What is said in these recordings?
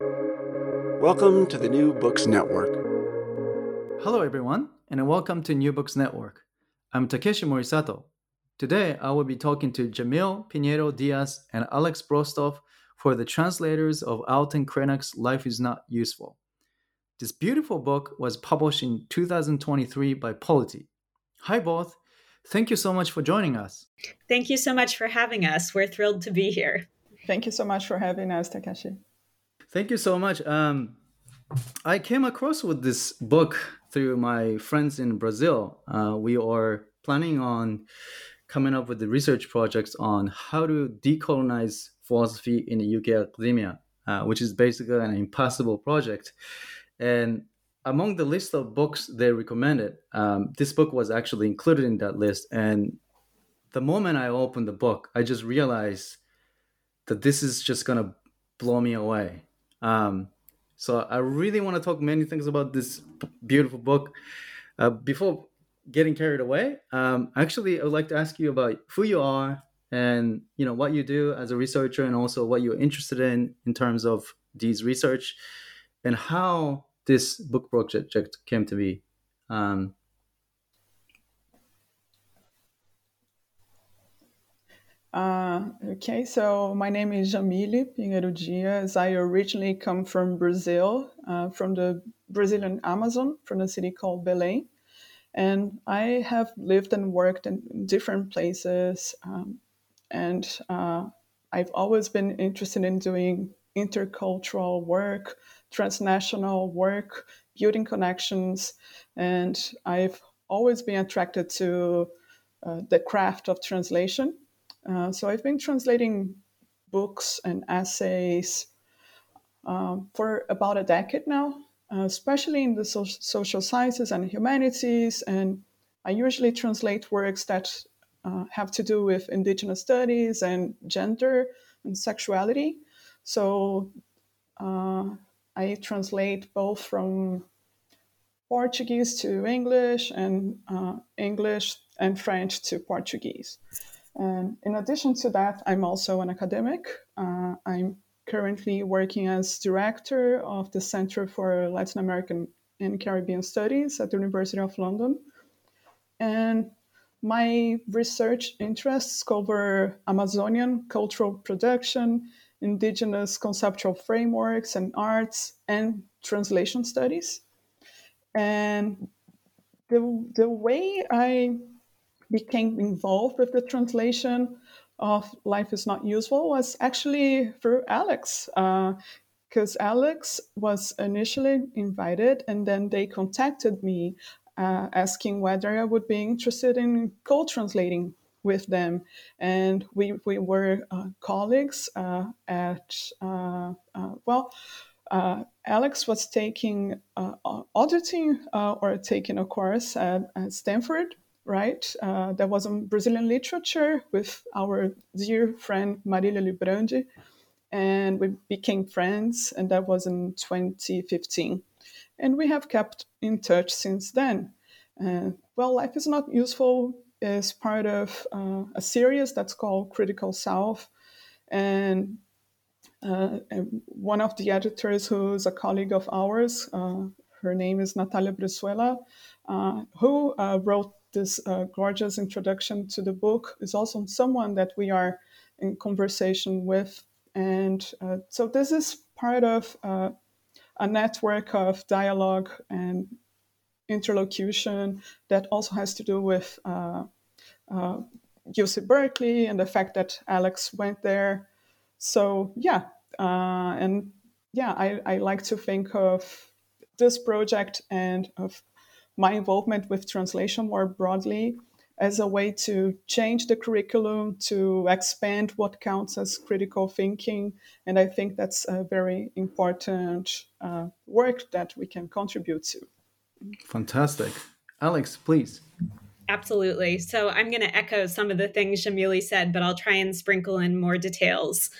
Welcome to the New Books Network. Hello, everyone, and welcome to New Books Network. I'm Takeshi Morisato. Today, I will be talking to Jamille Pinheiro Dias and Alex Brostoff for the translators of Ailton Krenak's Life is Not Useful. This beautiful book was published in 2023 by Polity. Hi, both. Thank you so much for joining us. Thank you so much for having us. We're thrilled to be here. Thank you so much for having us, Takeshi. Thank you so much. Um, I came across with this book through my friends in Brazil. Uh, we are planning on coming up with the research projects on how to decolonize philosophy in the UK academia, uh, which is basically an impossible project. And among the list of books they recommended, um, this book was actually included in that list. And the moment I opened the book, I just realized that this is just gonna blow me away. Um, so I really want to talk many things about this beautiful book. Uh, before getting carried away, um, actually, I would like to ask you about who you are and you know what you do as a researcher, and also what you're interested in in terms of these research, and how this book project came to be. Um, Uh, okay, so my name is Jamille Pinheiro Dias. I originally come from Brazil, uh, from the Brazilian Amazon, from a city called Belém. And I have lived and worked in different places. Um, and uh, I've always been interested in doing intercultural work, transnational work, building connections. And I've always been attracted to uh, the craft of translation uh, so I've been translating books and essays um, for about a decade now, uh, especially in the so- social sciences and humanities. And I usually translate works that uh, have to do with indigenous studies and gender and sexuality. So uh, I translate both from Portuguese to English and uh, English and French to Portuguese. And in addition to that, I'm also an academic. Uh, I'm currently working as director of the Center for Latin American and Caribbean Studies at the University of London. And my research interests cover Amazonian cultural production, indigenous conceptual frameworks and arts, and translation studies. And the, the way I became involved with the translation of Life is Not Useful was actually through Alex. Because uh, Alex was initially invited, and then they contacted me uh, asking whether I would be interested in co translating with them. And we, we were uh, colleagues uh, at, uh, uh, well, Alex was taking auditing or taking a course at, at Stanford right? Uh, there was a Brazilian literature with our dear friend Marília Librandi, and we became friends, and that was in 2015. And we have kept in touch since then. Uh, well, Life is Not Useful is part of uh, a series that's called Critical South. And, uh, and, one of the editors, who's a colleague of ours, uh, her name is Natalia Brizuela, uh, who uh, wrote this uh, gorgeous introduction to the book is also someone that we are in conversation with. And uh, so this is part of uh, a network of dialogue and interlocution that also has to do with UC uh, uh, Berkeley and the fact that Alex went there. So, yeah, uh, and yeah, I, I like to think of this project and of my involvement with translation more broadly as a way to change the curriculum, to expand what counts as critical thinking. And I think that's a very important uh, work that we can contribute to. Fantastic. Alex, please. Absolutely. So I'm going to echo some of the things Jamille said, but I'll try and sprinkle in more details.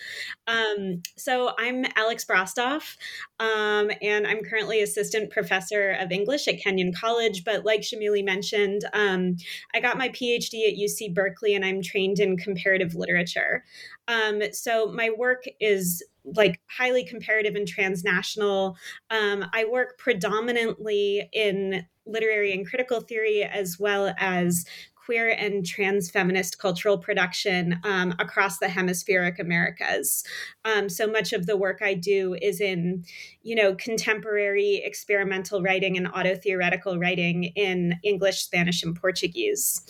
Um, so I'm Alex Brostoff, um, and I'm currently assistant professor of English at Kenyon College. But like Jamille mentioned, um, I got my PhD at UC Berkeley, and I'm trained in comparative literature. Um, so my work is like highly comparative and transnational. Um, I work predominantly in literary and critical theory, as well as queer and trans feminist cultural production um, across the hemispheric Americas. Um, so much of the work I do is in, you know, contemporary experimental writing and auto theoretical writing in English, Spanish, and Portuguese.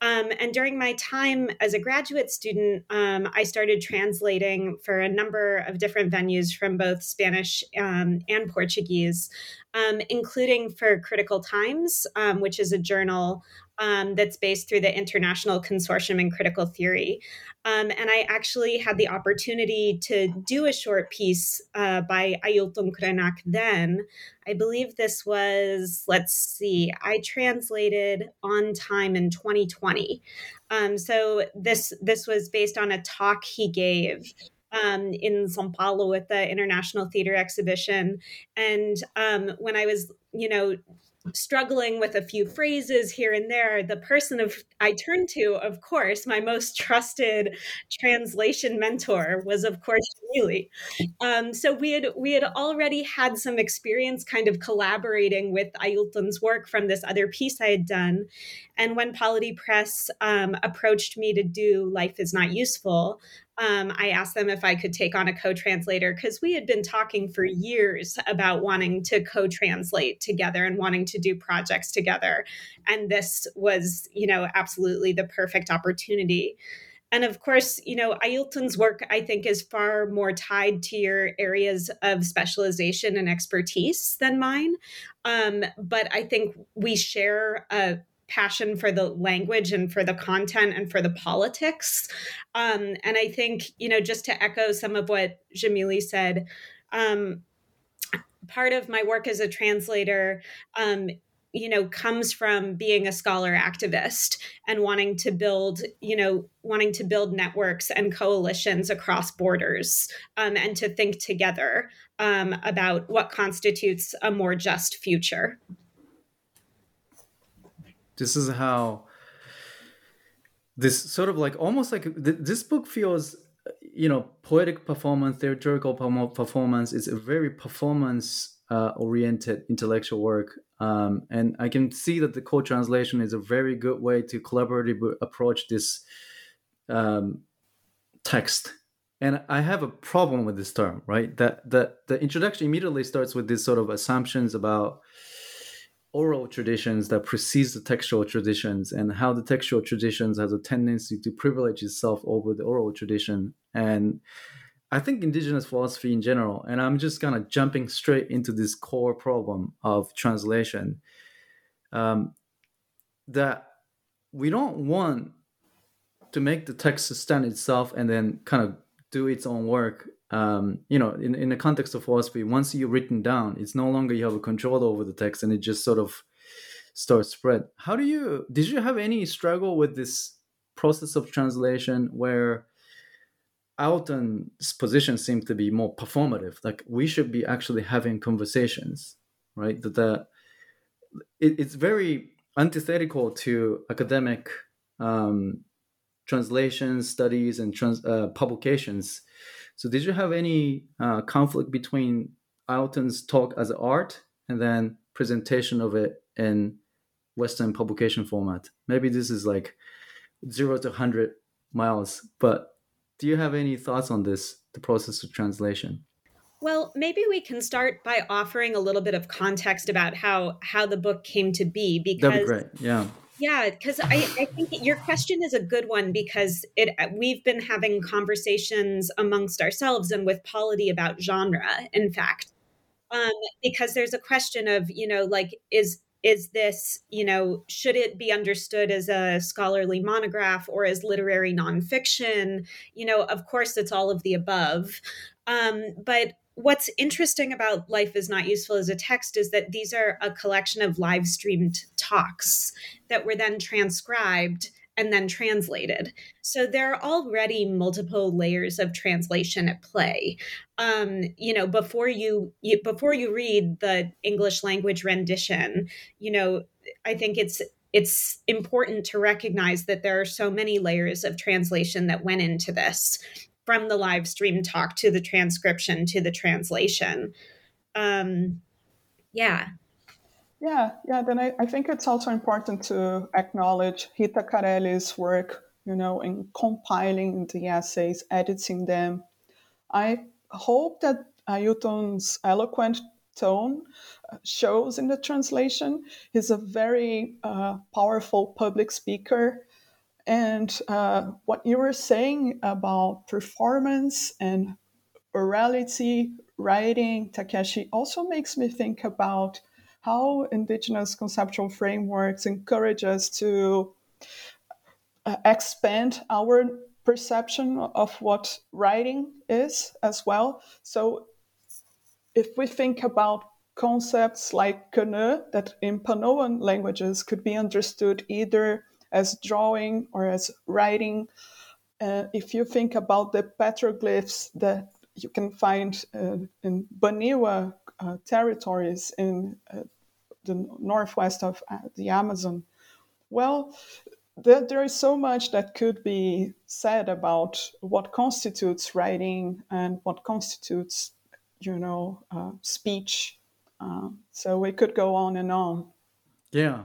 Um, and during my time as a graduate student, um, I started translating for a number of different venues from both Spanish um, and Portuguese, um, including for Critical Times, um, which is a journal um, that's based through the International Consortium in Critical Theory. Um, and I actually had the opportunity to do a short piece uh, by Ailton Krenak then. I believe this was, let's see, I translated on time in 2020. Um, so this this was based on a talk he gave um, in Sao Paulo at the International Theater Exhibition. And um, when I was, you know, struggling with a few phrases here and there, the person of I turned to, of course, my most trusted translation mentor was, of course, Jamille. Um, so we had we had already had some experience, kind of collaborating with Ailton's work from this other piece I had done. And when Polity Press um, approached me to do Life is Not Useful, um, I asked them if I could take on a co translator because we had been talking for years about wanting to co translate together and wanting to do projects together. And this was, you know, absolutely the perfect opportunity. And of course, you know, Ailton's work, I think, is far more tied to your areas of specialization and expertise than mine. Um, but I think we share a passion for the language and for the content and for the politics. Um, and I think, you know, just to echo some of what Jamille said, um, part of my work as a translator um, you know comes from being a scholar activist and wanting to build you know wanting to build networks and coalitions across borders um, and to think together um, about what constitutes a more just future this is how this sort of like almost like th- this book feels you know poetic performance theatrical performance is a very performance uh, oriented intellectual work. Um, and i can see that the co-translation is a very good way to collaboratively approach this um, text. And i have a problem with this term right? That that the introduction immediately starts with these sort of assumptions about oral traditions that precedes the textual traditions and how the textual traditions has a tendency to privilege itself over the oral tradition. And i think indigenous philosophy in general and i'm just kind of jumping straight into this core problem of translation um, that we don't want to make the text stand itself and then kind of do its own work um, you know, in, in the context of philosophy, once you've written down, it's no longer you have a control over the text and it just sort of starts spread. How do you, did you have any struggle with this process of translation where Ailton's position seemed to be more performative? Like we should be actually having conversations, right? That the, it, it's very antithetical to academic um, translations, studies, and trans, uh, publications so did you have any uh, conflict between Ailton's talk as art and then presentation of it in Western publication format? Maybe this is like zero to hundred miles, but do you have any thoughts on this, the process of translation? Well, maybe we can start by offering a little bit of context about how how the book came to be because be great. Yeah. Yeah, because I, I think your question is a good one because it uh, we've been having conversations amongst ourselves and with polity about genre, in fact. Um, because there's a question of, you know, like is is this, you know, should it be understood as a scholarly monograph or as literary nonfiction? You know, of course, it's all of the above. Um, but what's interesting about Life is Not Useful as a Text is that these are a collection of live streamed talks that were then transcribed and then translated. So there are already multiple layers of translation at play. Um, you know, before you, you before you read the English language rendition, you know, I think it's it's important to recognize that there are so many layers of translation that went into this from the live stream talk to the transcription to the translation. Um, yeah. Yeah, yeah. Then I, I think it's also important to acknowledge Rita Carelli's work, you know, in compiling the essays, editing them. I hope that Ailton's eloquent tone uh, shows in the translation. He's a very uh, powerful public speaker. And uh, what you were saying about performance and orality writing, Takeshi, also makes me think about how indigenous conceptual frameworks encourage us to uh, expand our perception of what writing is as well. So, if we think about concepts like kene that in Panoan languages could be understood either as drawing or as writing, uh, if you think about the petroglyphs that you can find uh, in Baniwa uh, territories in uh, the northwest of uh, the Amazon. Well, there, there is so much that could be said about what constitutes writing and what constitutes, you know, uh, speech. So we could go on and on. Yeah,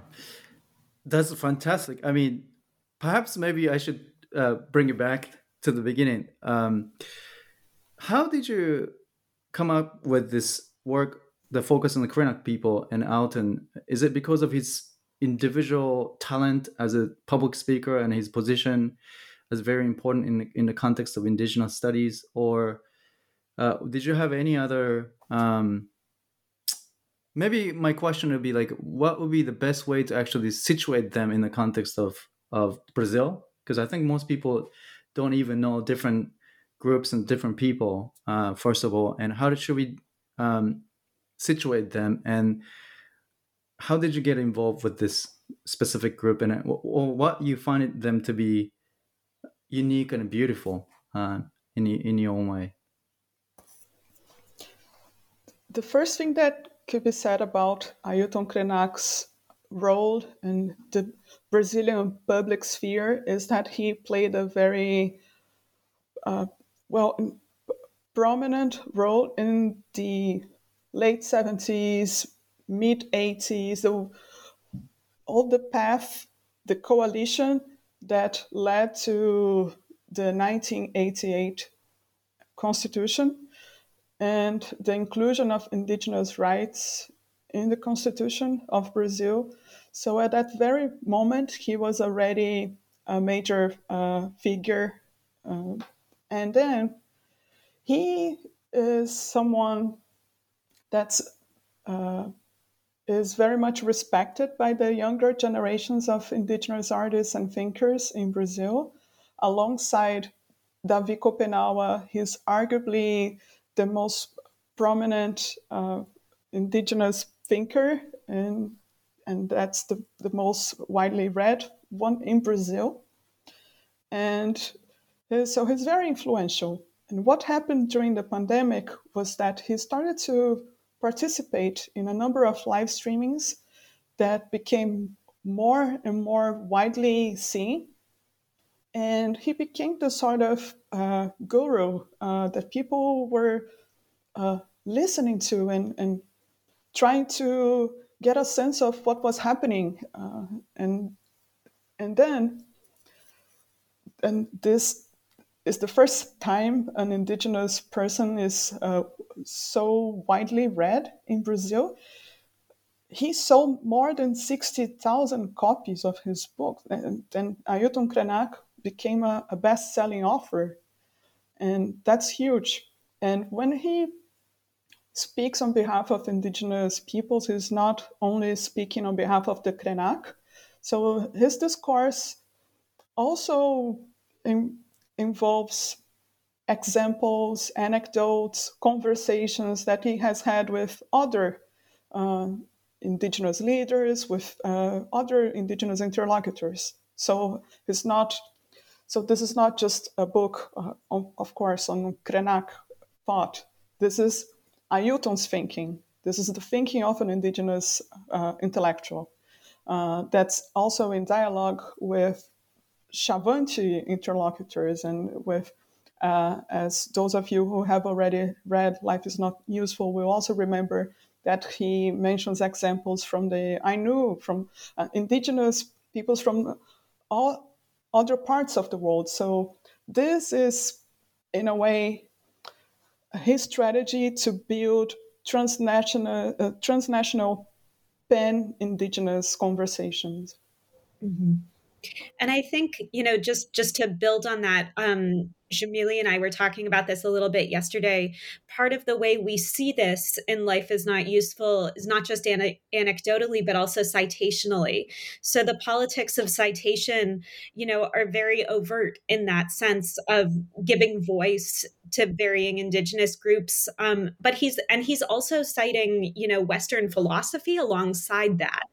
that's fantastic. I mean, perhaps maybe I should uh, bring it back to the beginning. Um, how did you come up with this work the focus on the Krenak people and Ailton? is it because of his individual talent as a public speaker and his position as very important in the, in the context of indigenous studies, or uh, did you have any other? Um, maybe my question would be like, what would be the best way to actually situate them in the context of of Brazil? Because I think most people don't even know different groups and different people. Uh, first of all, and how should we um, situate them and how did you get involved with this specific group and or what you find them to be unique and beautiful uh, in in your own way the first thing that could be said about Ailton Krenak's role in the Brazilian public sphere is that he played a very uh, well prominent role in the late 70s, mid 80s, the, all the path, the coalition that led to the 1988 constitution and the inclusion of indigenous rights in the constitution of Brazil. So at that very moment, he was already a major uh, figure. Uh, and then he is someone that's uh, is very much respected by the younger generations of indigenous artists and thinkers in Brazil. Alongside Davi Kopenawa, he's arguably the most prominent uh, indigenous thinker, and, and that's the, the most widely read one in Brazil. And uh, so he's very influential. And what happened during the pandemic was that he started to participate in a number of live streamings that became more and more widely seen. And he became the sort of uh, guru uh, that people were uh, listening to and, and trying to get a sense of what was happening. Uh, and, and then, and this is the first time an indigenous person is uh, so widely read in Brazil. He sold more than 60,000 copies of his book. And then Ailton Krenak became a, a best selling author. And that's huge. And when he speaks on behalf of indigenous peoples. He's not only speaking on behalf of the Krenak. So his discourse also in, involves examples, anecdotes, conversations that he has had with other uh, indigenous leaders, with uh, other indigenous interlocutors. So it's not. So this is not just a book, uh, of course, on Krenak thought. This is Ailton's thinking. This is the thinking of an indigenous uh, intellectual uh, that's also in dialogue with Xavante interlocutors and with uh, as those of you who have already read Life is Not Useful will also remember that he mentions examples from the Ainu, from uh, indigenous peoples from all other parts of the world. So this is, in a way, his strategy to build transnational, uh, transnational pan-indigenous conversations. Mm-hmm. And I think, you know, just just to build on that, um, Jamille and I were talking about this a little bit yesterday. Part of the way we see this in Life is Not Useful is not just an- anecdotally, but also citationally. So the politics of citation, you know, are very overt in that sense of giving voice to varying indigenous groups. Um, but he's, and he's also citing, you know, Western philosophy alongside that.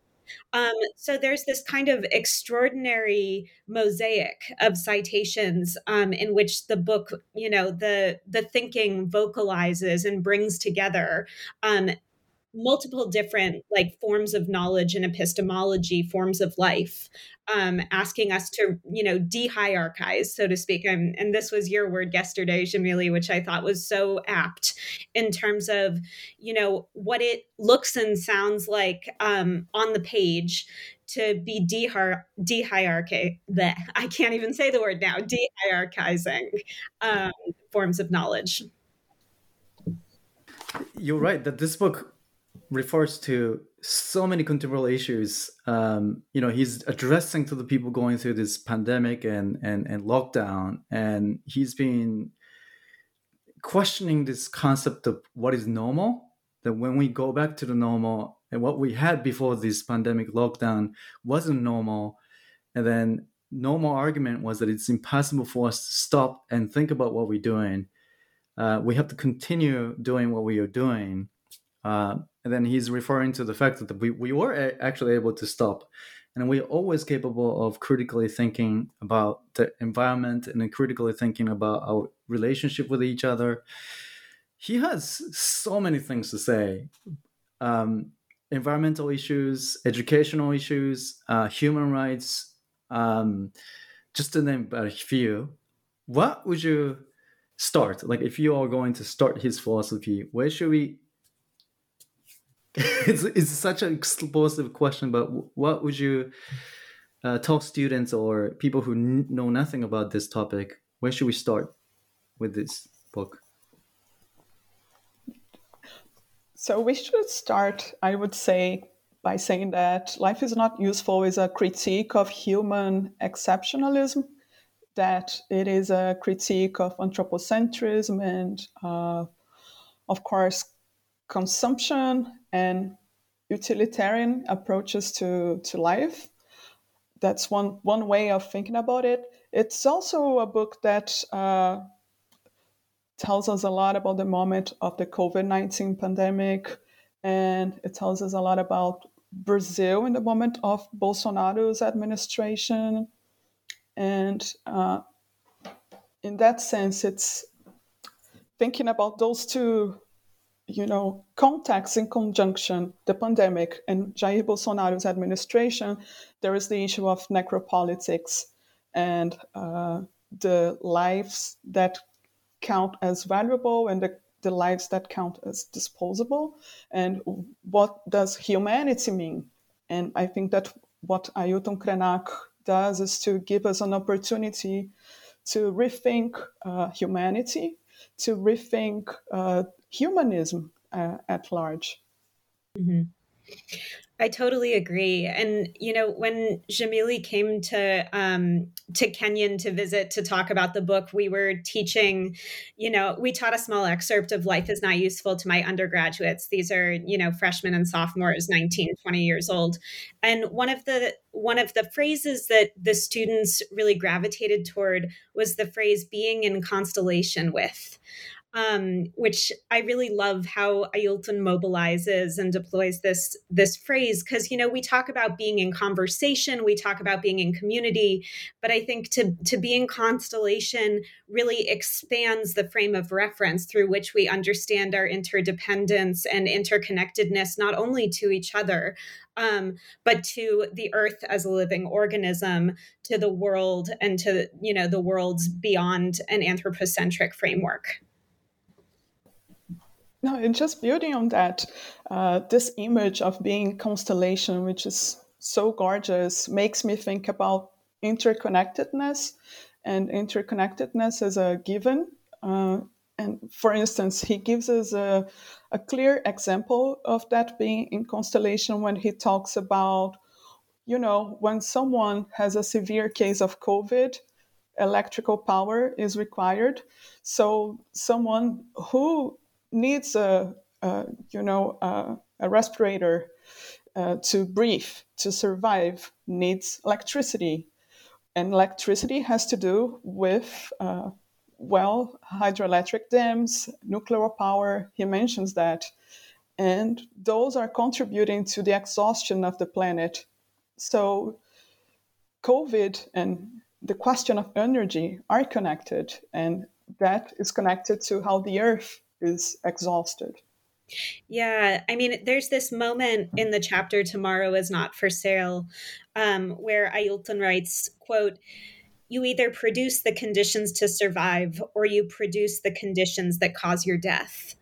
Um, so there's this kind of extraordinary mosaic of citations um, in which the book, you know, the the thinking vocalizes and brings together um, multiple different like forms of knowledge and epistemology forms of life um, asking us to you know de-hierarchize so to speak. And, and this was your word yesterday Jamille which i thought was so apt in terms of you know what it looks and sounds like um, on the page to be de-hierarchy that i can't even say the word now de-hierarchizing um, forms of knowledge. You're right that this book refers to so many contemporary issues. Um, you know, he's addressing to the people going through this pandemic and and and lockdown, and he's been questioning this concept of what is normal. That when we go back to the normal and what we had before this pandemic lockdown wasn't normal, and then normal argument was that it's impossible for us to stop and think about what we're doing. Uh, we have to continue doing what we are doing. Uh, and then he's referring to the fact that we, we were actually able to stop. And we're always capable of critically thinking about the environment and critically thinking about our relationship with each other. He has so many things to say. Um, environmental issues educational issues uh, human rights um, just to name a few. What would you start? Like if you are going to start his philosophy where should we it's, it's such an explosive question, but what would you uh, tell students or people who n- know nothing about this topic? Where should we start with this book? So we should start, I would say, by saying that life is not useful is a critique of human exceptionalism, that it is a critique of anthropocentrism and, uh, of course, consumption and utilitarian approaches to, to life. That's one, one way of thinking about it. It's also a book that uh, tells us a lot about the moment of the COVID 19 pandemic, and it tells us a lot about Brazil in the moment of Bolsonaro's administration. And uh, in that sense, it's thinking about those two you know, contexts in conjunction, the pandemic and Jair Bolsonaro's administration, there is the issue of necropolitics and uh, the lives that count as valuable and the, the lives that count as disposable. And what does humanity mean? And I think that what Ailton Krenak does is to give us an opportunity to rethink uh, humanity, to rethink uh, humanism uh, at large. Mm-hmm. I totally agree. And you know, when Jamille came to um, to Kenyon to visit to talk about the book, we were teaching. You know, we taught a small excerpt of "Life Is Not Useful" to my undergraduates. These are you know freshmen and sophomores, 19, 20 years old. And one of the one of the phrases that the students really gravitated toward was the phrase "being in constellation with." Um, which I really love how Ailton mobilizes and deploys this this phrase because you know we talk about being in conversation, we talk about being in community, but I think to to be in constellation really expands the frame of reference through which we understand our interdependence and interconnectedness, not only to each other, um, but to the earth as a living organism, to the world, and to you know the worlds beyond an anthropocentric framework. No, and just building on that, uh, this image of being constellation, which is so gorgeous, makes me think about interconnectedness, and interconnectedness is a given. Uh, and for instance, he gives us a, a clear example of that being in constellation when he talks about, you know, when someone has a severe case of COVID, electrical power is required. So someone who needs a, a you know a, a respirator uh, to breathe to survive needs electricity. And electricity has to do with uh, well hydroelectric dams nuclear power he mentions that. And those are contributing to the exhaustion of the planet. So covid and the question of energy are connected and that is connected to how the earth is exhausted. Yeah, I mean, there's this moment in the chapter "Tomorrow is Not for Sale," um, where Ailton writes, "quote." You either produce the conditions to survive or you produce the conditions that cause your death.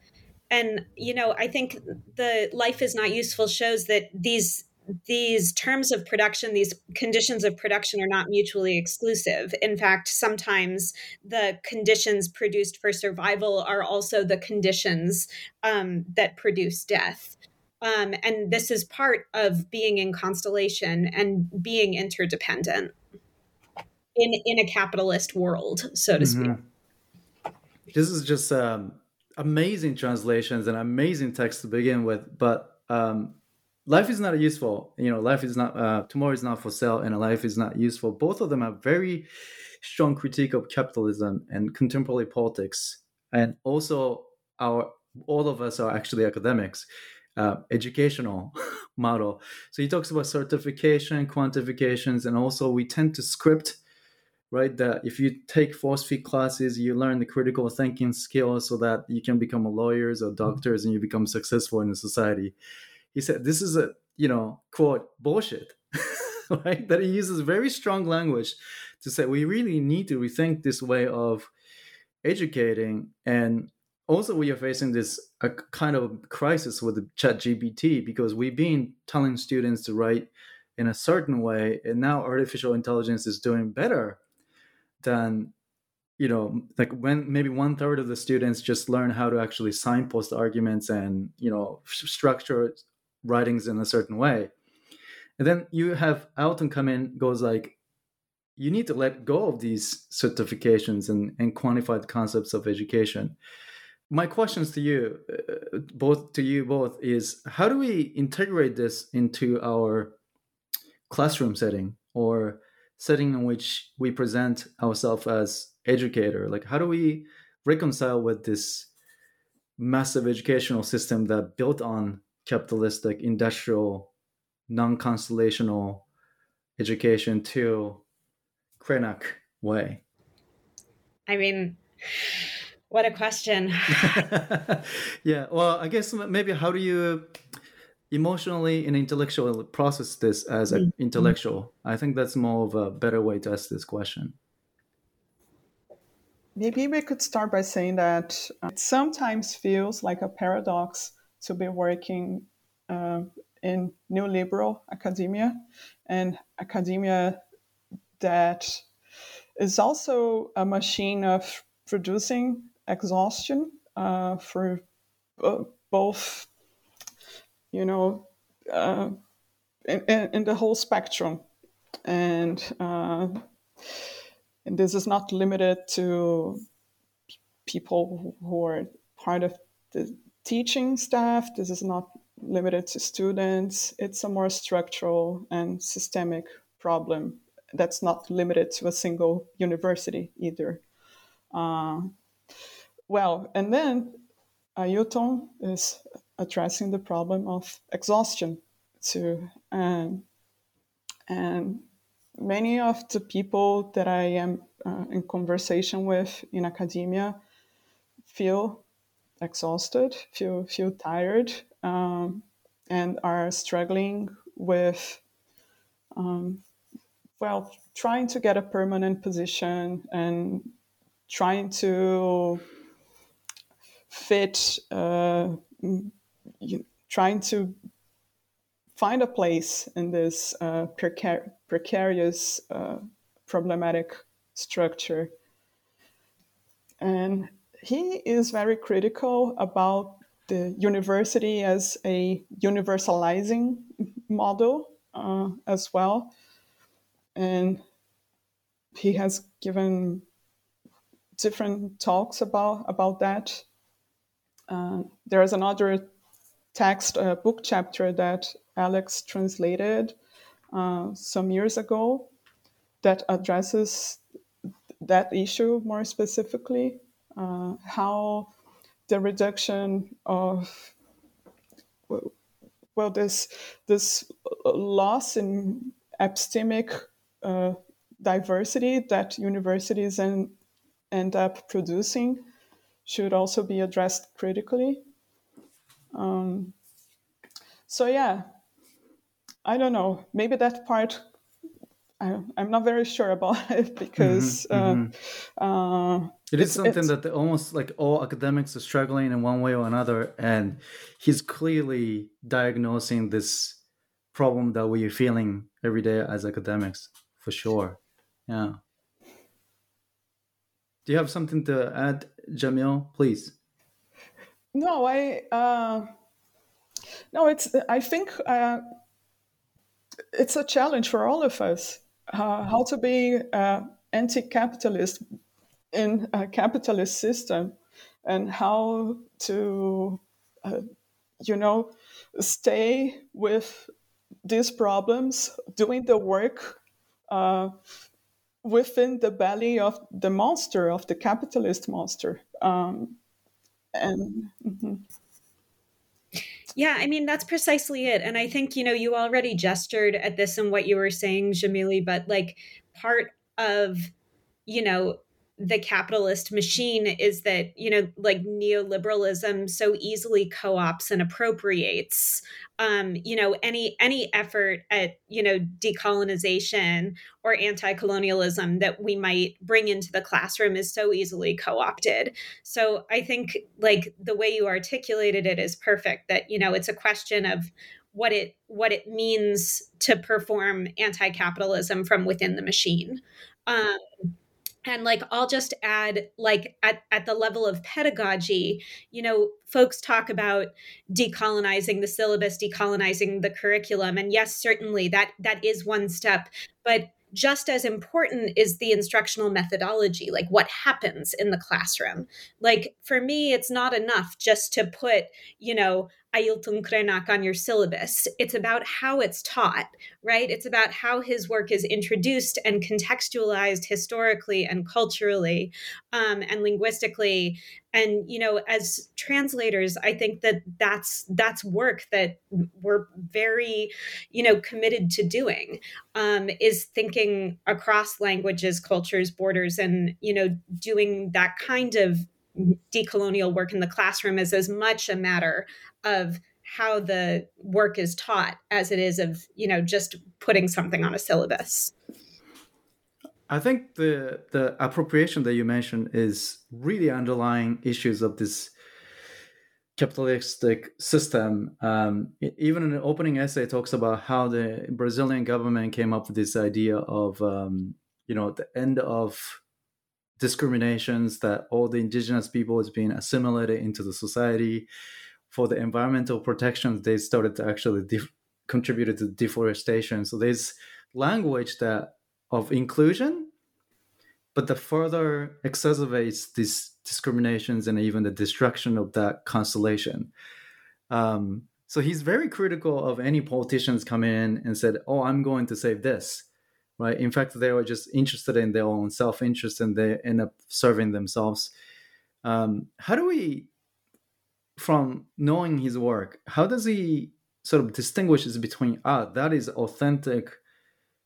And, you know, I think the Life is Not Useful shows that these these terms of production, these conditions of production are not mutually exclusive. In fact, sometimes the conditions produced for survival are also the conditions um, that produce death. Um, and this is part of being in constellation and being interdependent in, in a capitalist world, so to mm-hmm. speak. This is just um, amazing translations and amazing text to begin with, but um, life is not useful you know life is not uh, tomorrow is not for sale and life is not useful. Both of them are very strong critique of capitalism and contemporary politics. And also our all of us are actually academics uh, educational model. So he talks about certification quantifications and also we tend to script right that if you take feed classes you learn the critical thinking skills so that you can become lawyers or doctors and you become successful in the society he said this is a you know quote bullshit. Right that he uses very strong language to say we really need to rethink this way of educating. And also we are facing this a kind of crisis with the chat gpt because we've been telling students to write in a certain way and now artificial intelligence is doing better than you know like when maybe one third of the students just learn how to actually signpost arguments and you know structure writings in a certain way. And then you have Ailton come in, goes like, you need to let go of these certifications and, and quantify the concepts of education. My questions to you, uh, both to you both, is how do we integrate this into our classroom setting or setting in which we present ourselves as educator? Like, how do we reconcile with this massive educational system that built on capitalistic, industrial, non-constellational education to Krenak way? I mean, what a question. yeah, well, I guess maybe how do you emotionally and intellectually process this as an mm-hmm. intellectual? I think that's more of a better way to ask this question. Maybe we could start by saying that it sometimes feels like a paradox to be working uh, in neoliberal academia and academia that is also a machine of producing exhaustion uh, for both, you know, uh, in, in, the whole spectrum, and uh, and this is not limited to people who are part of the teaching staff. This is not limited to students. It's a more structural and systemic problem that's not limited to a single university either. Uh, well, and then Ailton is addressing the problem of exhaustion too. And, and many of the people that I am uh, in conversation with in academia feel exhausted, feel, feel tired, um, and are struggling with, um, well, trying to get a permanent position and trying to fit, uh, trying to find a place in this uh, precar- precarious, uh, problematic structure. And he is very critical about the university as a universalizing model uh, as well. And he has given different talks about, about that. Uh, there is another text, uh, book chapter that Alex translated uh, some years ago that addresses that issue more specifically uh, how the reduction of well this this loss in epistemic uh, diversity that universities and, end up producing should also be addressed critically um, so yeah i don't know maybe that part I, am not very sure about it because mm-hmm, uh, mm-hmm. uh, it is something that almost like all academics are struggling in one way or another, and he's clearly diagnosing this problem that we're feeling every day as academics, for sure. Yeah. Do you have something to add, Jamille? Please. No, I. Uh, no, it's. I think uh, it's a challenge for all of us uh, how to be uh, anti-capitalist in a capitalist system and how to uh, you know stay with these problems doing the work uh, within the belly of the monster of the capitalist monster um, and mm-hmm. Yeah, I mean, that's precisely it. And I think, you know, you already gestured at this and what you were saying, Jamille, but like part of, you know, the capitalist machine is that you know like neoliberalism so easily co-ops and appropriates um you know any any effort at you know decolonization or anti-colonialism that we might bring into the classroom is so easily co-opted. So i think like the way you articulated it is perfect that you know it's a question of what it what it means to perform anti-capitalism from within the machine. Um and like i'll just add like at, at the level of pedagogy you know folks talk about decolonizing the syllabus decolonizing the curriculum. And yes certainly that that is one step. But just as important is the instructional methodology like what happens in the classroom. Like for me it's not enough just to put you know Ailton Krenak on your syllabus. It's about how it's taught, right? It's about how his work is introduced and contextualized historically and culturally um, and linguistically. And you know, as translators, I think that that's that's work that we're very, you know, committed to doing. Um, is thinking across languages, cultures, borders, and you know, doing that kind of decolonial work in the classroom is as much a matter of how the work is taught as it is of you know just putting something on a syllabus. I think the the appropriation that you mentioned is really underlying issues of this capitalistic system. Um, even in the opening essay talks about how the brazilian government came up with this idea of um, you know the end of discriminations that all the indigenous people is being assimilated into the society for the environmental protections they started to actually contributed to deforestation. So there's language that of inclusion, but the further exacerbates these discriminations and even the destruction of that constellation. Um, so he's very critical of any politicians come in and said, "Oh, I'm going to save this." Right. In fact, they were just interested in their own self-interest, and they end up serving themselves. Um, how do we, from knowing his work, how does he sort of distinguishes between ah that is authentic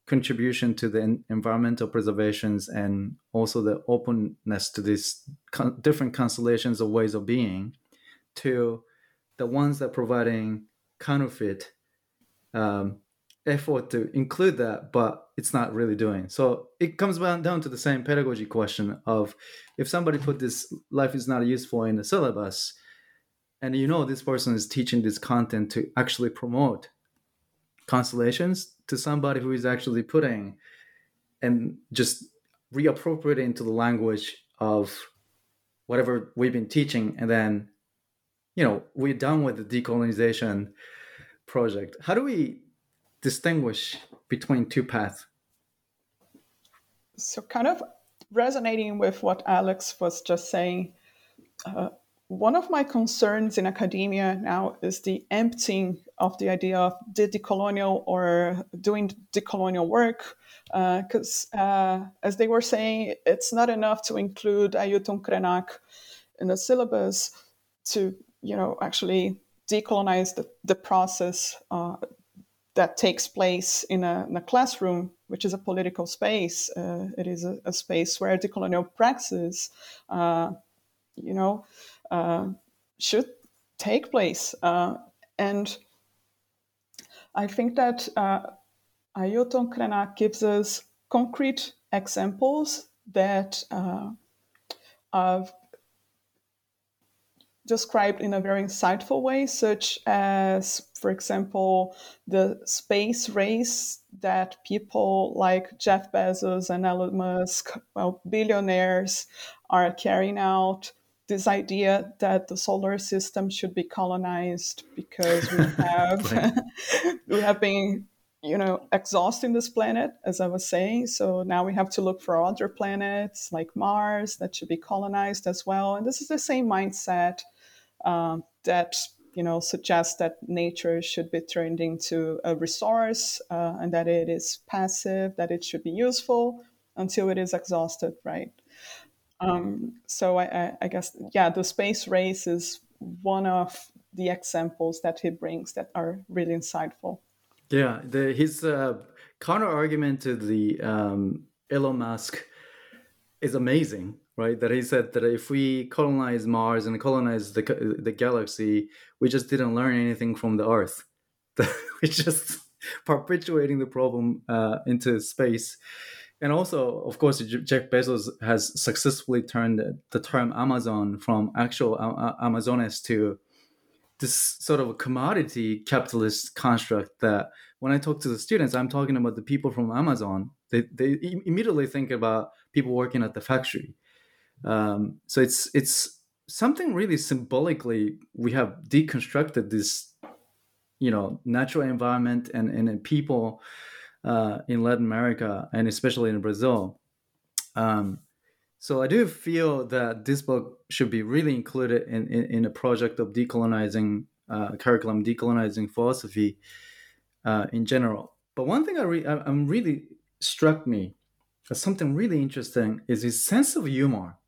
contribution to the environmental preservations and also the openness to these con- different constellations of ways of being to the ones that providing counterfeit um, effort to include that but it's not really doing? So it comes down to the same pedagogy question of if somebody put this life is not useful in the syllabus and you know this person is teaching this content to actually promote constellations to somebody who is actually putting and just reappropriating into the language of whatever we've been teaching. And then you know we're done with the decolonization project. How do we distinguish between two paths? So kind of resonating with what alex was just saying uh, one of my concerns in academia now is the emptying of the idea of the decolonial or doing decolonial work. Because, uh, uh, as they were saying, it's not enough to include Ailton Krenak in the syllabus to, you know, actually decolonize the, the process uh, that takes place in a, in a, classroom, which is a political space. Uh, it is a, a, space where decolonial praxis, uh, you know, should take place. Uh, and I think that uh, Ailton Krenak gives us concrete examples that uh, are described in a very insightful way, such as, for example, the space race that people like Jeff Bezos and Elon Musk, well, billionaires, are carrying out this idea that the solar system should be colonized because we have we have been you know exhausting this planet as i was saying. So now we have to look for other planets like mars that should be colonized as well. And this is the same mindset um, that you know suggests that nature should be turned into a resource uh, and that it is passive that it should be useful until it is exhausted right um, so I, I, guess yeah, the space race is one of the examples that he brings that are really insightful. Yeah, the, his uh, counter argument to the um, Elon Musk is amazing, right? That he said that if we colonize Mars and colonize the the galaxy, we just didn't learn anything from the Earth. We're just perpetuating the problem uh, into space and also, of course, Jeff Bezos has successfully turned the term Amazon from actual Amazonas to this sort of commodity capitalist construct that when I talk to the students, I'm talking about the people from Amazon. They, they immediately think about people working at the factory. Um, so it's it's something really symbolically we have deconstructed this, you know, natural environment and and people uh, in Latin America and especially in Brazil. Um, so I do feel that this book should be really included in, in, in a project of decolonizing uh, curriculum, decolonizing philosophy uh, in general. But one thing I re- I'm really struck me as something really interesting is his sense of humor.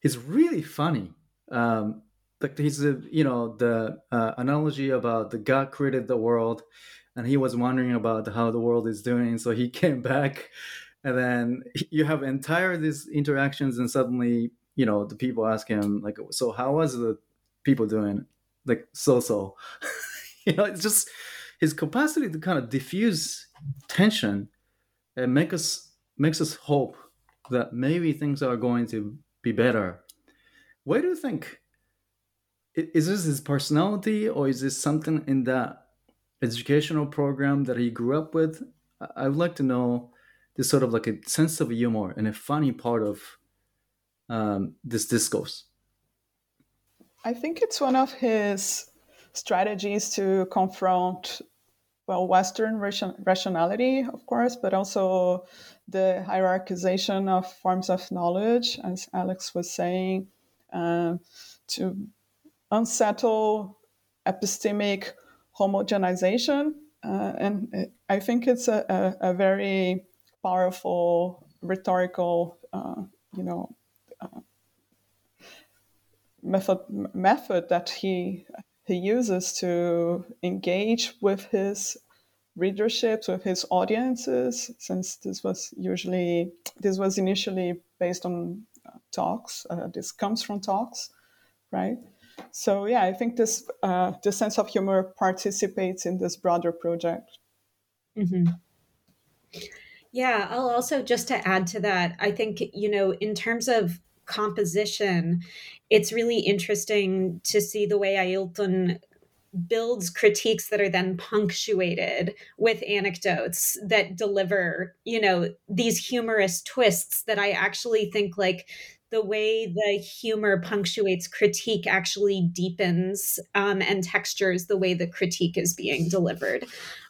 He's really funny. Um, like he's you know the uh, analogy about the God created the world and he was wondering about how the world is doing so he came back. And then you have entire these interactions and suddenly you know the people ask him like so how was the people doing? Like so so you know it's just his capacity to kind of diffuse tension and make us makes us hope that maybe things are going to be better. Where do you think? Is this his personality or is this something in that educational program that he grew up with. I would like to know this sort of like a sense of humor and a funny part of um, this discourse. I think it's one of his strategies to confront well, Western ration- rationality, of course, but also the hierarchization of forms of knowledge, as Alex was saying, uh, to unsettle epistemic homogenization. Uh, and I think it's a, a, a very powerful rhetorical, uh, you know, uh, method method that he he uses to engage with his readerships with his audiences since this was usually this was initially based on uh, talks uh, this comes from talks right so yeah i think this uh, the sense of humor participates in this broader project mm-hmm. yeah i'll also just to add to that i think you know in terms of composition it's really interesting to see the way ailton builds critiques that are then punctuated with anecdotes that deliver you know these humorous twists that i actually think like the way the humor punctuates critique actually deepens um, and textures the way the critique is being delivered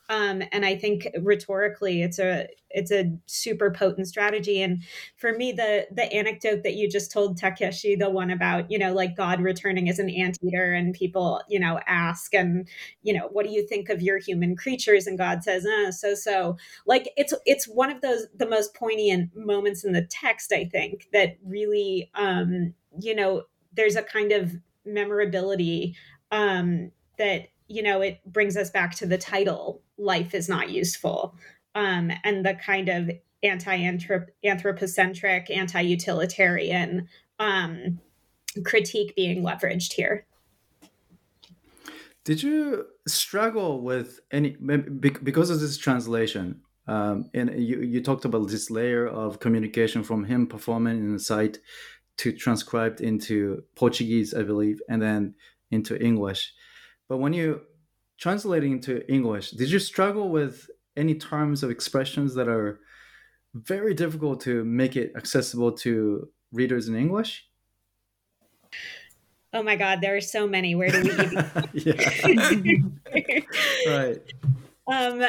um, and I think rhetorically, it's a it's a super potent strategy. And for me, the the anecdote that you just told Takeshi, the one about you know like God returning as an anteater, and people you know ask and you know what do you think of your human creatures, and God says, uh, so so. Like it's it's one of those the most poignant moments in the text. I think that really um, you know there's a kind of memorability um, that you know, it brings us back to the title, Life is Not Useful, um, and the kind of anti anthropocentric, anti utilitarian um, critique being leveraged here. Did you struggle with any, because of this translation? Um, and you, you talked about this layer of communication from him performing in the site to transcribed into Portuguese, I believe, and then into English. But when you translating into English, did you struggle with any terms of expressions that are very difficult to make it accessible to readers in English? Oh my God, there are so many. Where do we begin? right. Um,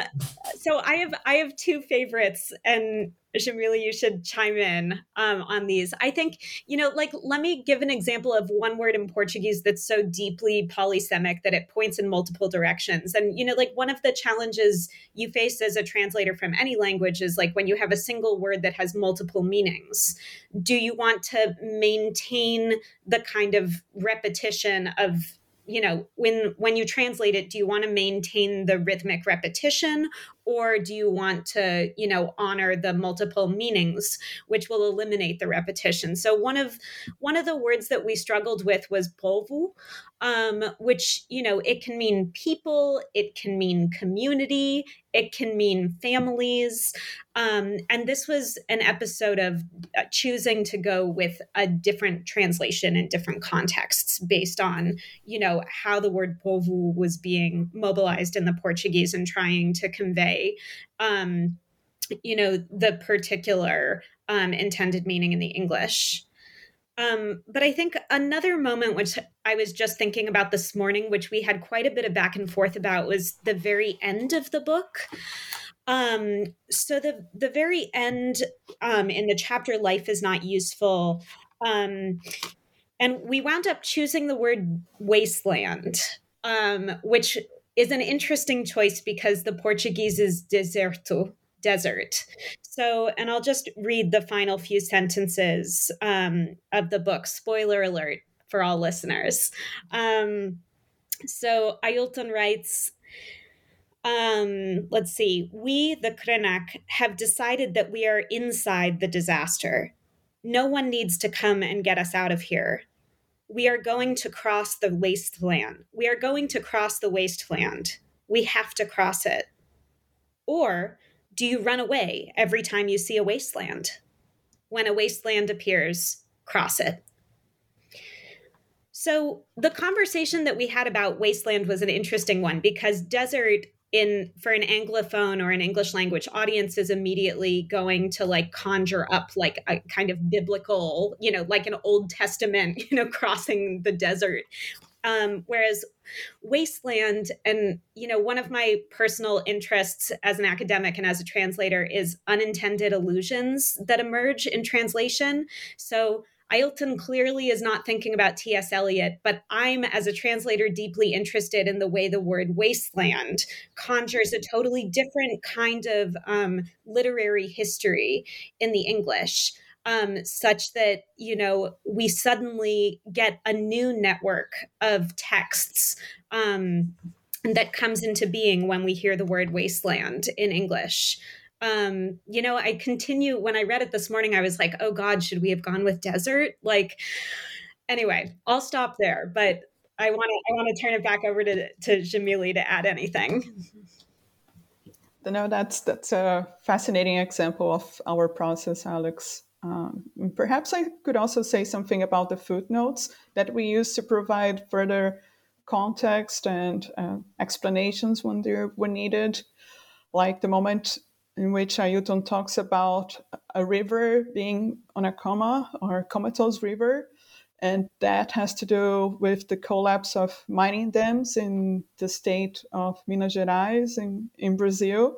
so I have I have two favorites, and Jamille, you should chime in um, on these. I think, you know, like, let me give an example of one word in Portuguese that's so deeply polysemic that it points in multiple directions. And, you know, like, one of the challenges you face as a translator from any language is like when you have a single word that has multiple meanings, do you want to maintain the kind of repetition of you know when when you translate it do you want to maintain the rhythmic repetition or do you want to you know honor the multiple meanings which will eliminate the repetition? So one of one of the words that we struggled with was povo um, which you know it can mean people it can mean community it can mean families um, and this was an episode of uh, choosing to go with a different translation in different contexts based on you know how the word povo was being mobilized in the portuguese and trying to convey um, you know the particular um, intended meaning in the english um, but I think another moment, which I was just thinking about this morning, which we had quite a bit of back and forth about, was the very end of the book. Um, so the the very end um, in the chapter "Life is not useful," um, and we wound up choosing the word wasteland, um, which is an interesting choice because the Portuguese is deserto, desert. So, and I'll just read the final few sentences um, of the book. Spoiler alert for all listeners. Um, so, Ailton writes, um, let's see, we, the Krenak, have decided that we are inside the disaster. No one needs to come and get us out of here. We are going to cross the wasteland. We are going to cross the wasteland. We have to cross it. Or do you run away every time you see a wasteland? When a wasteland appears, cross it. So, the conversation that we had about wasteland was an interesting one because desert in for an anglophone or an english language audience is immediately going to like conjure up like a kind of biblical you know like an old testament you know crossing the desert Um, whereas wasteland, and you know, one of my personal interests as an academic and as a translator is unintended allusions that emerge in translation. So Ailton clearly is not thinking about T.S. Eliot, but I'm, as a translator, deeply interested in the way the word wasteland conjures a totally different kind of um, literary history in the English. Um, such that you know we suddenly get a new network of texts um, that comes into being when we hear the word wasteland in English um you know i continue when i read it this morning i was like oh god should we have gone with desert? Like anyway i'll stop there but i want to i want to turn it back over to to Jamille to add anything. No that's that's a fascinating example of our process alex. Um, perhaps i could also say something about the footnotes that we use to provide further context and uh, explanations when they're when needed. Like the moment in which Ailton talks about a river being on a coma or comatose river. And that has to do with the collapse of mining dams in the state of Minas Gerais in, in Brazil,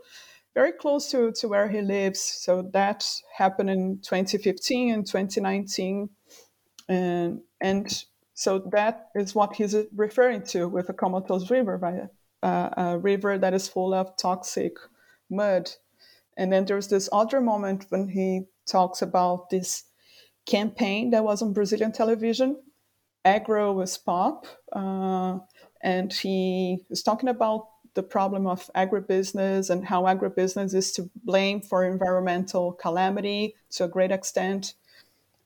very close to, to where he lives. So that happened in 2015 and 2019. And, and so that is what he's referring to with a comatose river, right? Uh, a river that is full of toxic mud and then there's this other moment when he talks about this campaign that was on Brazilian television, Agro is Pop. Uh, and he was talking about the problem of agribusiness and how agribusiness is to blame for environmental calamity to a great extent.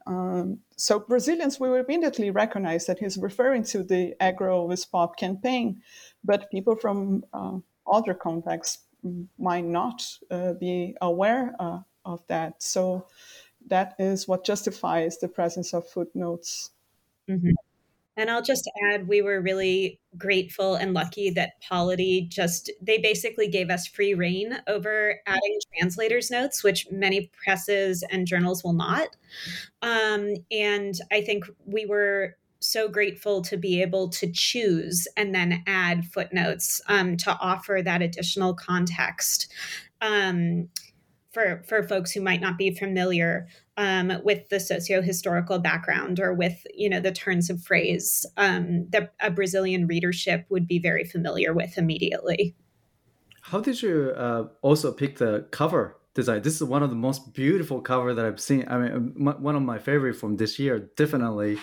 Um, so Brazilians will immediately recognize that he's referring to the Agro is Pop campaign, but people from uh, other contexts might not uh, be aware uh, of that. So that is what justifies the presence of footnotes. Mm-hmm. And I'll just add, we were really grateful and lucky that Polity just, they basically gave us free reign over adding translators' notes, which many presses and journals will not. Um, and I think we were so grateful to be able to choose and then add footnotes um, to offer that additional context um, for for folks who might not be familiar um, with the socio-historical background or with you know the turns of phrase um, that a Brazilian readership would be very familiar with immediately. How did you uh, also pick the cover design? This is one of the most beautiful cover that I've seen. I mean, one of my favorite from this year, definitely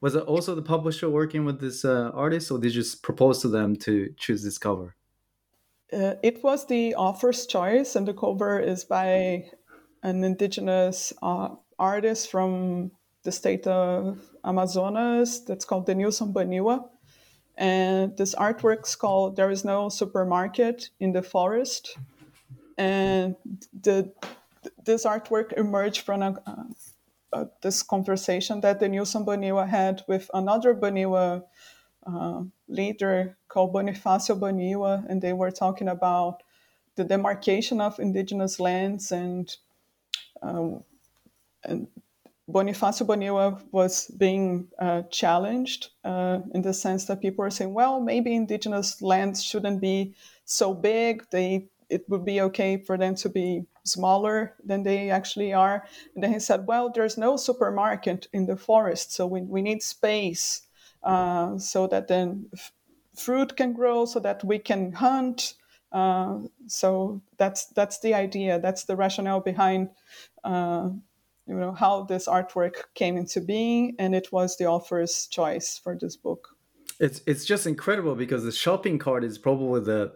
was it also the publisher working with this uh, artist or did you just propose to them to choose this cover? Uh, it was the author's choice and the cover is by an indigenous uh, artist from the state of amazonas that's called denilson baniwa and this artwork's called there is no supermarket in the forest. And the this artwork emerged from a, uh, this conversation that the Denilson Baniwa had with another Baniwa uh, leader called Bonifacio Baniwa, and they were talking about the demarcation of indigenous lands and um, and Bonifacio Baniwa was being uh, challenged uh, in the sense that people were saying, well, maybe indigenous lands shouldn't be so big. They it would be okay for them to be smaller than they actually are. And then he said, well, there's no supermarket in the forest, so we, we need space uh, so that then f- fruit can grow, so that we can hunt. Uh, so that's that's the idea. That's the rationale behind. Uh, you know how this artwork came into being, and it was the author's choice for this book. It's it's just incredible because the shopping cart is probably the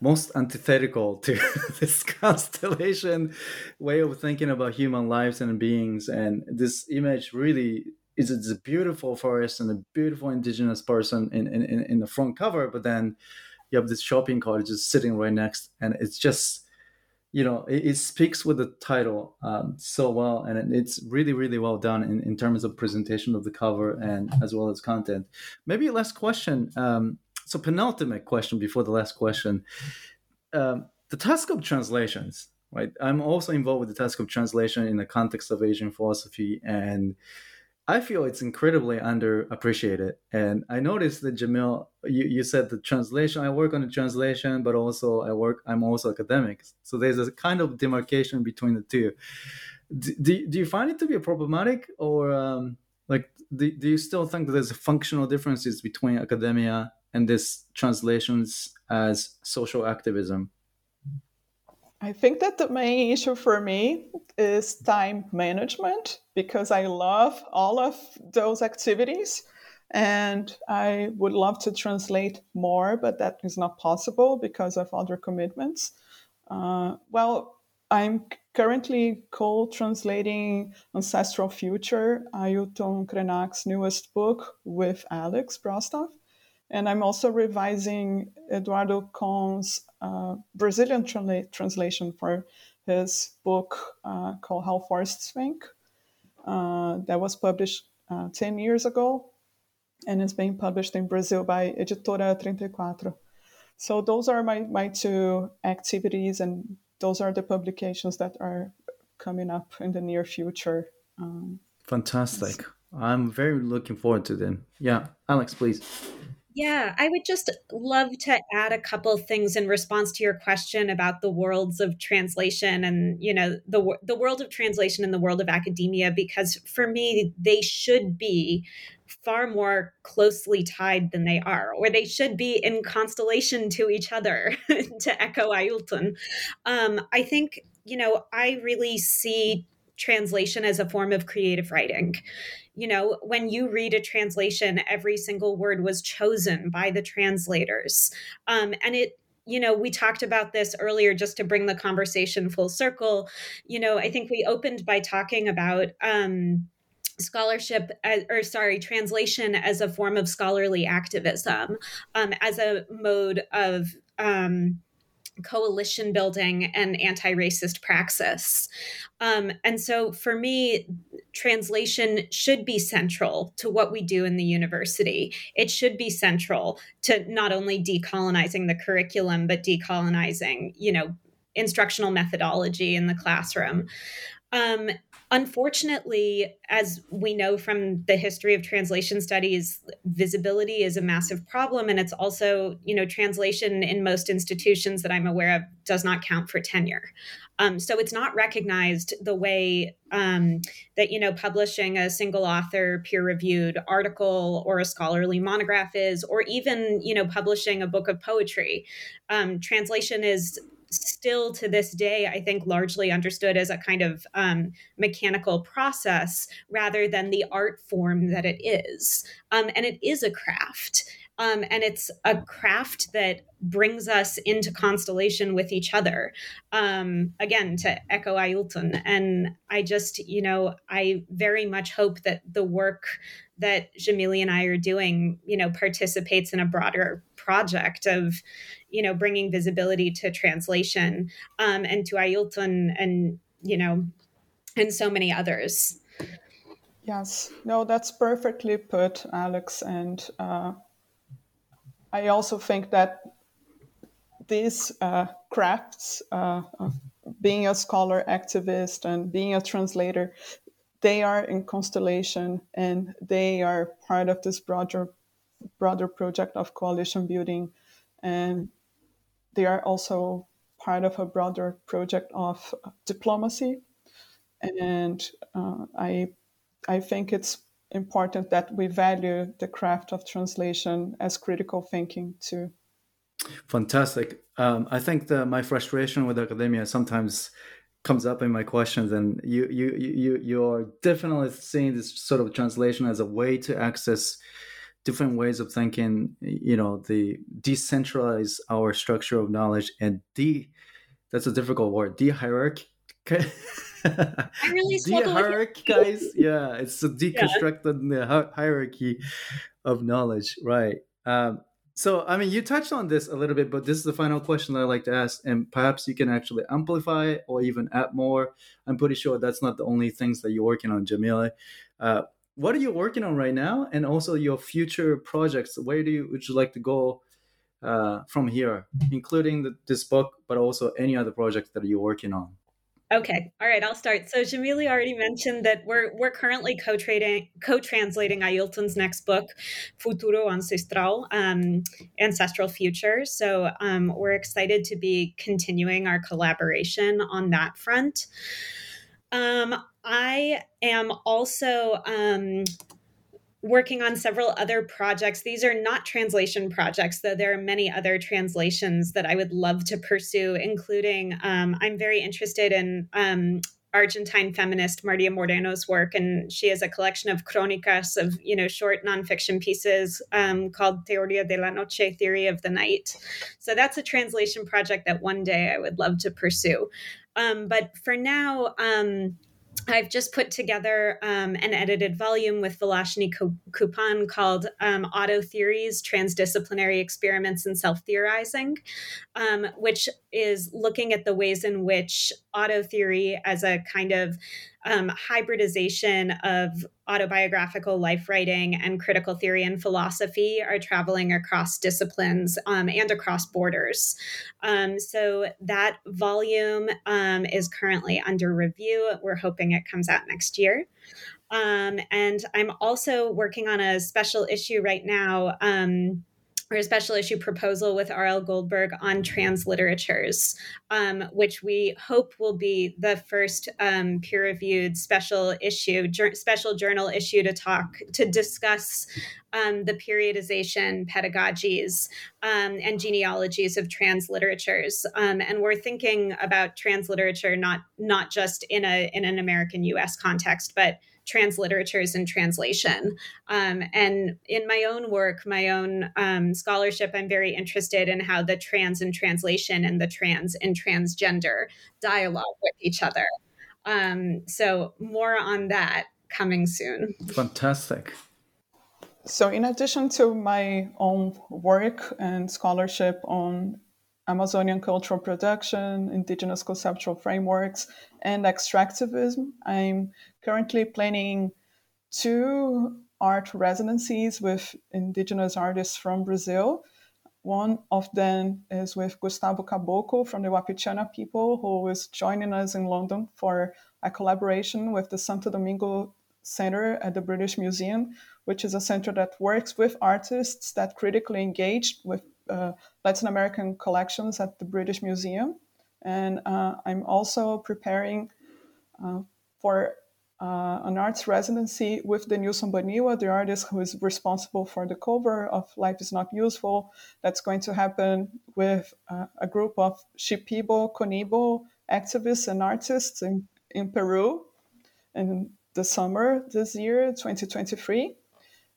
most antithetical to this constellation way of thinking about human lives and beings. And this image really is it's a beautiful forest and a beautiful indigenous person in, in, in the front cover, but then you have this shopping cart just sitting right next, and it's just you know it, it speaks with the title um, so well, and it's really really well done in, in terms of presentation of the cover and as well as content. Maybe last question. Um, so penultimate question before the last question um, the task of translations right i'm also involved with the task of translation in the context of asian philosophy and I feel it's incredibly underappreciated. And I noticed that Jamille, you, you said the translation, I work on the translation, but also I work, I'm also academic. So there's a kind of demarcation between the two. Do, do, do you find it to be problematic or um, like, do, do you still think that there's functional differences between academia and this translations as social activism? I think that the main issue for me is time management because I love all of those activities and I would love to translate more, but that is not possible because of other commitments. Uh, well, I'm currently co translating Ancestral Future, Ailton Krenak's newest book, with Alex Brostoff. And I'm also revising Eduardo Kohn's uh, Brazilian tra- translation for his book uh, called How Forests Think, uh, that was published uh, 10 years ago and is being published in Brazil by Editora 34. So those are my, my two activities, and those are the publications that are coming up in the near future. Um, Fantastic. I'm very looking forward to them. Yeah, Alex, please. Yeah, I would just love to add a couple things in response to your question about the worlds of translation and you know the the world of translation and the world of academia because for me they should be far more closely tied than they are or they should be in constellation to each other to echo Ailton. Um, I think you know I really see translation as a form of creative writing you know, when you read a translation, every single word was chosen by the translators. Um, and it you know, we talked about this earlier just to bring the conversation full circle. You know, I think we opened by talking about um, scholarship as, or sorry translation as a form of scholarly activism um, as a mode of um, coalition building and anti-racist praxis. Um, and so for me translation should be central to what we do in the university. It should be central to not only decolonizing the curriculum but decolonizing you know instructional methodology in the classroom um, Unfortunately, as we know from the history of translation studies, visibility is a massive problem. And it's also, you know, translation in most institutions that I'm aware of does not count for tenure. Um, so it's not recognized the way um, that, you know, publishing a single author peer reviewed article or a scholarly monograph is, or even, you know, publishing a book of poetry. Um, translation is still to this day, I think, largely understood as a kind of um, mechanical process rather than the art form that it is. Um, and it is a craft. Um, and it's a craft that brings us into constellation with each other. Um, again, to echo Ailton. And I just, you know, I very much hope that the work that Jamille and I are doing, you know, participates in a broader project of, you know, bringing visibility to translation um, and to Ailton and, you know, and so many others. Yes, no, that's perfectly put, Alex. And uh, I also think that these uh, crafts, uh, being a scholar activist and being a translator, they are in constellation and they are part of this broader broader project of coalition building and they are also part of a broader project of diplomacy. And uh, I, I think it's important that we value the craft of translation as critical thinking too. Fantastic. Um, I think that my frustration with academia sometimes comes up in my questions, and you you you you are definitely seeing this sort of translation as a way to access different ways of thinking you know the decentralize our structure of knowledge and de that's a difficult word de-hierarchy I really de-hierarchy guys yeah it's a deconstructed yeah. hierarchy of knowledge right um, so i mean you touched on this a little bit but this is the final question that i like to ask and perhaps you can actually amplify or even add more. I'm pretty sure that's not the only things that you're working on Jamille. Uh, what are you working on right now? And also your future projects where do you would you like to go uh, from here including the, this book but also any other projects that you're working on Okay. All right, I'll start. So Jamille already mentioned that we're we're currently co-trading co-translating Ailton's next book, Futuro Ancestral, um, Ancestral Future. So um, we're excited to be continuing our collaboration on that front. Um, I am also um, working on several other projects. These are not translation projects, though there are many other translations that I would love to pursue, including um, I'm very interested in um, Argentine feminist Maria Moreno's work, and she has a collection of crónicas of you know short nonfiction pieces um, called Teoría de la Noche, Theory of the Night. So that's a translation project that one day I would love to pursue. Um, but for now, um, I've just put together um, an edited volume with Vilashini Cooppan called um, Auto Theories Transdisciplinary Experiments in Self Theorizing, um, which is looking at the ways in which auto theory as a kind of um, hybridization of autobiographical life writing and critical theory and philosophy are traveling across disciplines um, and across borders. Um, so that volume um, is currently under review. We're hoping it comes out next year. Um, and I'm also working on a special issue right now um, or a special issue proposal with R.L. Goldberg on transliteratures, um, which we hope will be the first um, peer-reviewed special issue, jur- special journal issue to talk to discuss um, the periodization pedagogies um, and genealogies of transliteratures. Um, and we're thinking about transliterature not not just in a in an American U.S. context, but transliteratures and translation. Um, and in my own work, my own um, scholarship, I'm very interested in how the trans and translation and the trans and transgender dialogue with each other. Um, so, more on that coming soon. Fantastic. So, in addition to my own work and scholarship on Amazonian cultural production, indigenous conceptual frameworks, and extractivism. I'm currently planning two art residencies with indigenous artists from Brazil. One of them is with Gustavo Caboclo from the Wapichana people, who is joining us in London for a collaboration with the Santo Domingo Center at the British Museum, which is a center that works with artists that critically engage with Latin American collections at the British Museum. And uh, I'm also preparing uh, for uh, an arts residency with the Denilson Baniwa, the artist who is responsible for the cover of Life is Not Useful. That's going to happen with uh, a group of Shipibo, Conibo activists and artists in, in Peru in the summer this year, 2023.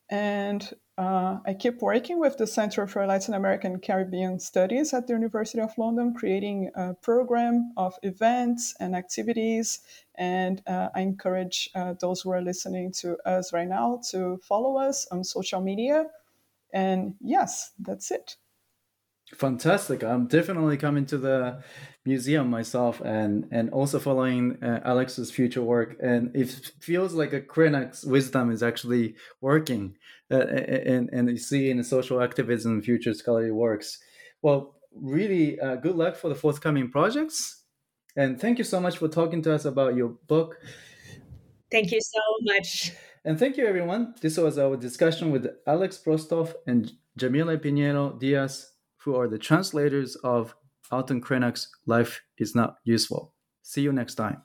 And uh, I keep working with the Center for Latin American Caribbean Studies at the University of London, creating a program of events and activities. And uh, I encourage uh, those who are listening to us right now to follow us on social media. And yes, that's it. Fantastic. I'm definitely coming to the museum myself and and also following uh, Alex's future work and it feels like a Krenak's wisdom is actually working Uh, uh, uh, and and you see in the social activism future scholarly works. Well, really uh, good luck for the forthcoming projects and thank you so much for talking to us about your book. Thank you so much. And thank you everyone. This was our discussion with Alex Brostoff and Jamille Pinheiro Dias who are the translators of Ailton Krenak's Life is Not Useful. See you next time.